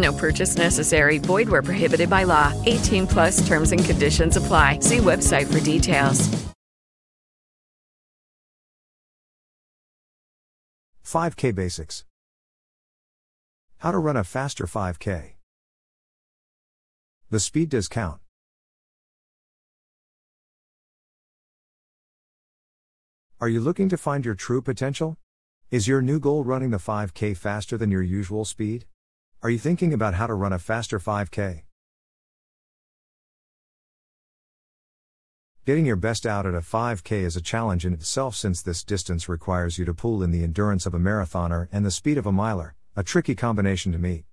No purchase necessary. Void where prohibited by law. 18 plus terms and conditions apply. See website for details. 5K Basics How to run a faster 5K. The speed does count. Are you looking to find your true potential? Is your new goal running the 5K faster than your usual speed? Are you thinking about how to run a faster 5K? Getting your best out at a 5K is a challenge in itself since this distance requires you to pull in the endurance of a marathoner and the speed of a miler, a tricky combination to meet.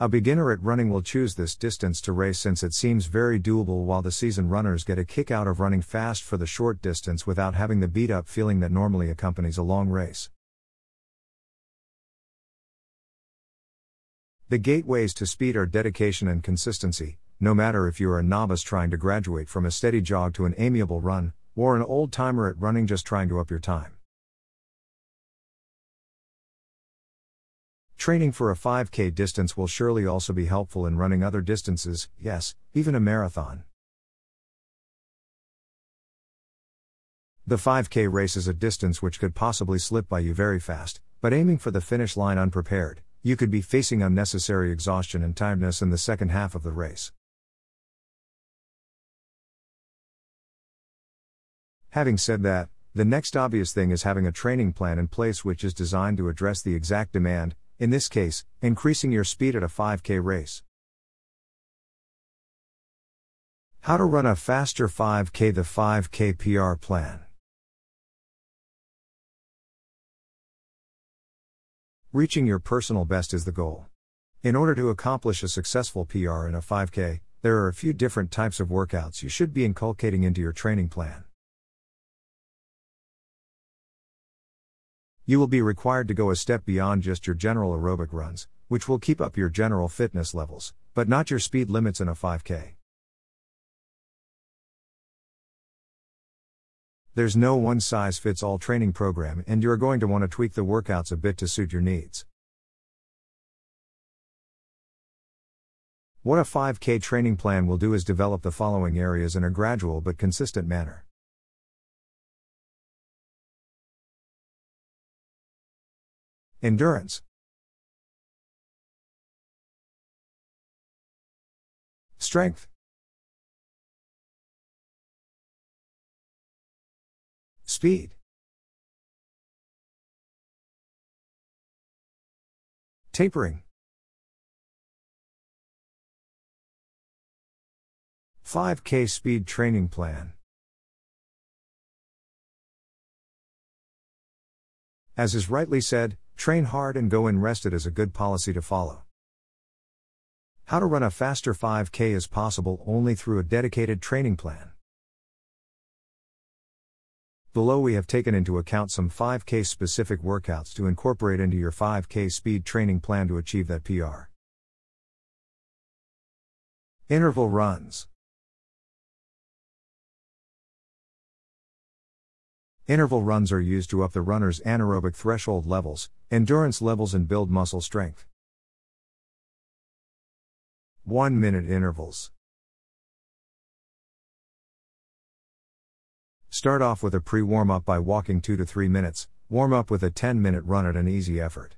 A beginner at running will choose this distance to race since it seems very doable, while the seasoned runners get a kick out of running fast for the short distance without having the beat up feeling that normally accompanies a long race. The gateways to speed are dedication and consistency, no matter if you are a novice trying to graduate from a steady jog to an amiable run, or an old timer at running just trying to up your time. Training for a 5K distance will surely also be helpful in running other distances, yes, even a marathon. The 5K race is a distance which could possibly slip by you very fast, but aiming for the finish line unprepared, you could be facing unnecessary exhaustion and tiredness in the second half of the race. Having said that, the next obvious thing is having a training plan in place which is designed to address the exact demand, in this case, increasing your speed at a 5K race. How to run a faster 5K The 5K PR plan. Reaching your personal best is the goal. In order to accomplish a successful PR in a 5K, there are a few different types of workouts you should be inculcating into your training plan. You will be required to go a step beyond just your general aerobic runs, which will keep up your general fitness levels, but not your speed limits in a 5K. There's no one size fits all training program, and you're going to want to tweak the workouts a bit to suit your needs. What a 5K training plan will do is develop the following areas in a gradual but consistent manner. Endurance. Strength. Speed. Tapering. 5K speed training plan. As is rightly said, Train hard and go in rested is a good policy to follow. How to run a faster 5K is possible only through a dedicated training plan. Below, we have taken into account some 5K specific workouts to incorporate into your 5K speed training plan to achieve that PR. Interval runs. Interval runs are used to up the runner's anaerobic threshold levels, endurance levels, and build muscle strength. 1 minute intervals. Start off with a pre warm up by walking 2 to 3 minutes, warm up with a 10 minute run at an easy effort.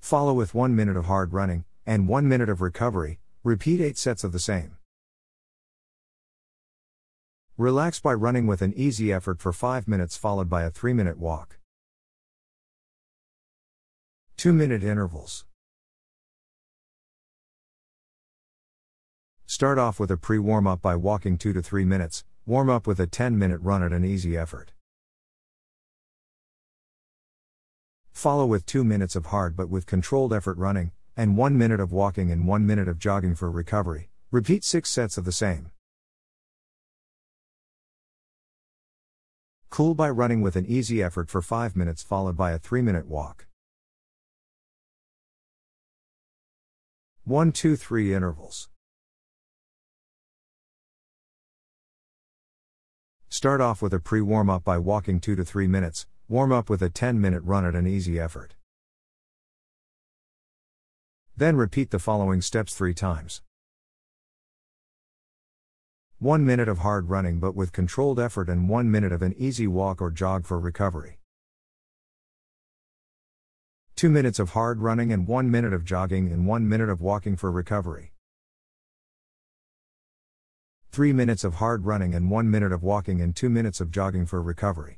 Follow with 1 minute of hard running, and 1 minute of recovery, repeat 8 sets of the same. Relax by running with an easy effort for 5 minutes followed by a 3 minute walk. 2 minute intervals. Start off with a pre warm up by walking 2 to 3 minutes, warm up with a 10 minute run at an easy effort. Follow with 2 minutes of hard but with controlled effort running, and 1 minute of walking and 1 minute of jogging for recovery. Repeat 6 sets of the same. Cool by running with an easy effort for 5 minutes followed by a 3 minute walk. 1 2 3 intervals. Start off with a pre warm up by walking 2 to 3 minutes, warm up with a 10 minute run at an easy effort. Then repeat the following steps 3 times. 1 minute of hard running but with controlled effort and 1 minute of an easy walk or jog for recovery. 2 minutes of hard running and 1 minute of jogging and 1 minute of walking for recovery. 3 minutes of hard running and 1 minute of walking and 2 minutes of jogging for recovery.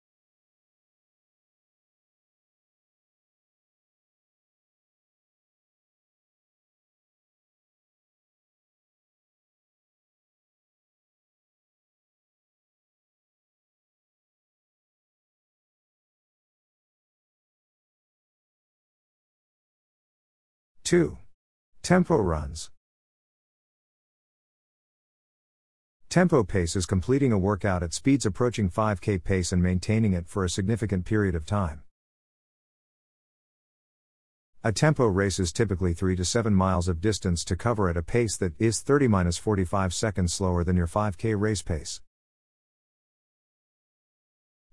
Two. Tempo runs. Tempo pace is completing a workout at speeds approaching 5k pace and maintaining it for a significant period of time. A tempo race is typically 3 to 7 miles of distance to cover at a pace that is 30 45 seconds slower than your 5k race pace.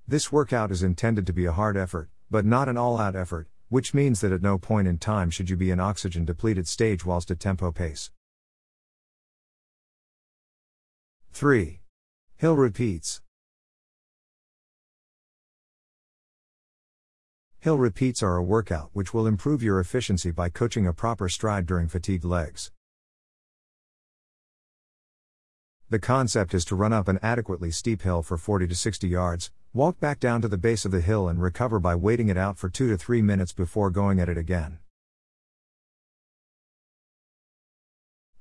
This workout is intended to be a hard effort, but not an all out effort, which means that at no point in time should you be in oxygen depleted stage whilst at tempo pace. 3. Hill repeats. Hill repeats are a workout which will improve your efficiency by coaching a proper stride during fatigued legs. The concept is to run up an adequately steep hill for 40 to 60 yards, walk back down to the base of the hill and recover by waiting it out for 2 to 3 minutes before going at it again.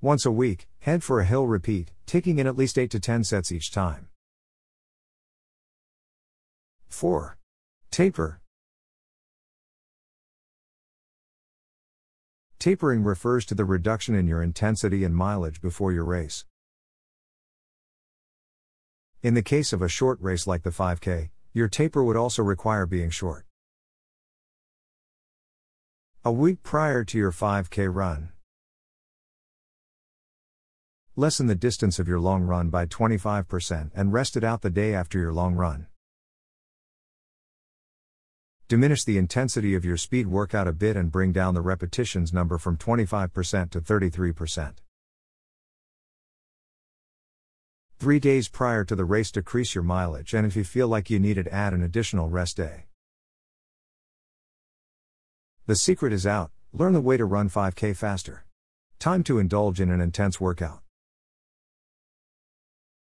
Once a week, head for a hill repeat, taking in at least 8 to 10 sets each time. 4. Taper. Tapering refers to the reduction in your intensity and mileage before your race. In the case of a short race like the 5K, your taper would also require being short. A week prior to your 5K run, lessen the distance of your long run by 25% and rest it out the day after your long run. Diminish the intensity of your speed workout a bit and bring down the repetitions number from 25% to 33%. Three days prior to the race, decrease your mileage, and if you feel like you need it, add an additional rest day. The secret is out learn the way to run 5K faster. Time to indulge in an intense workout.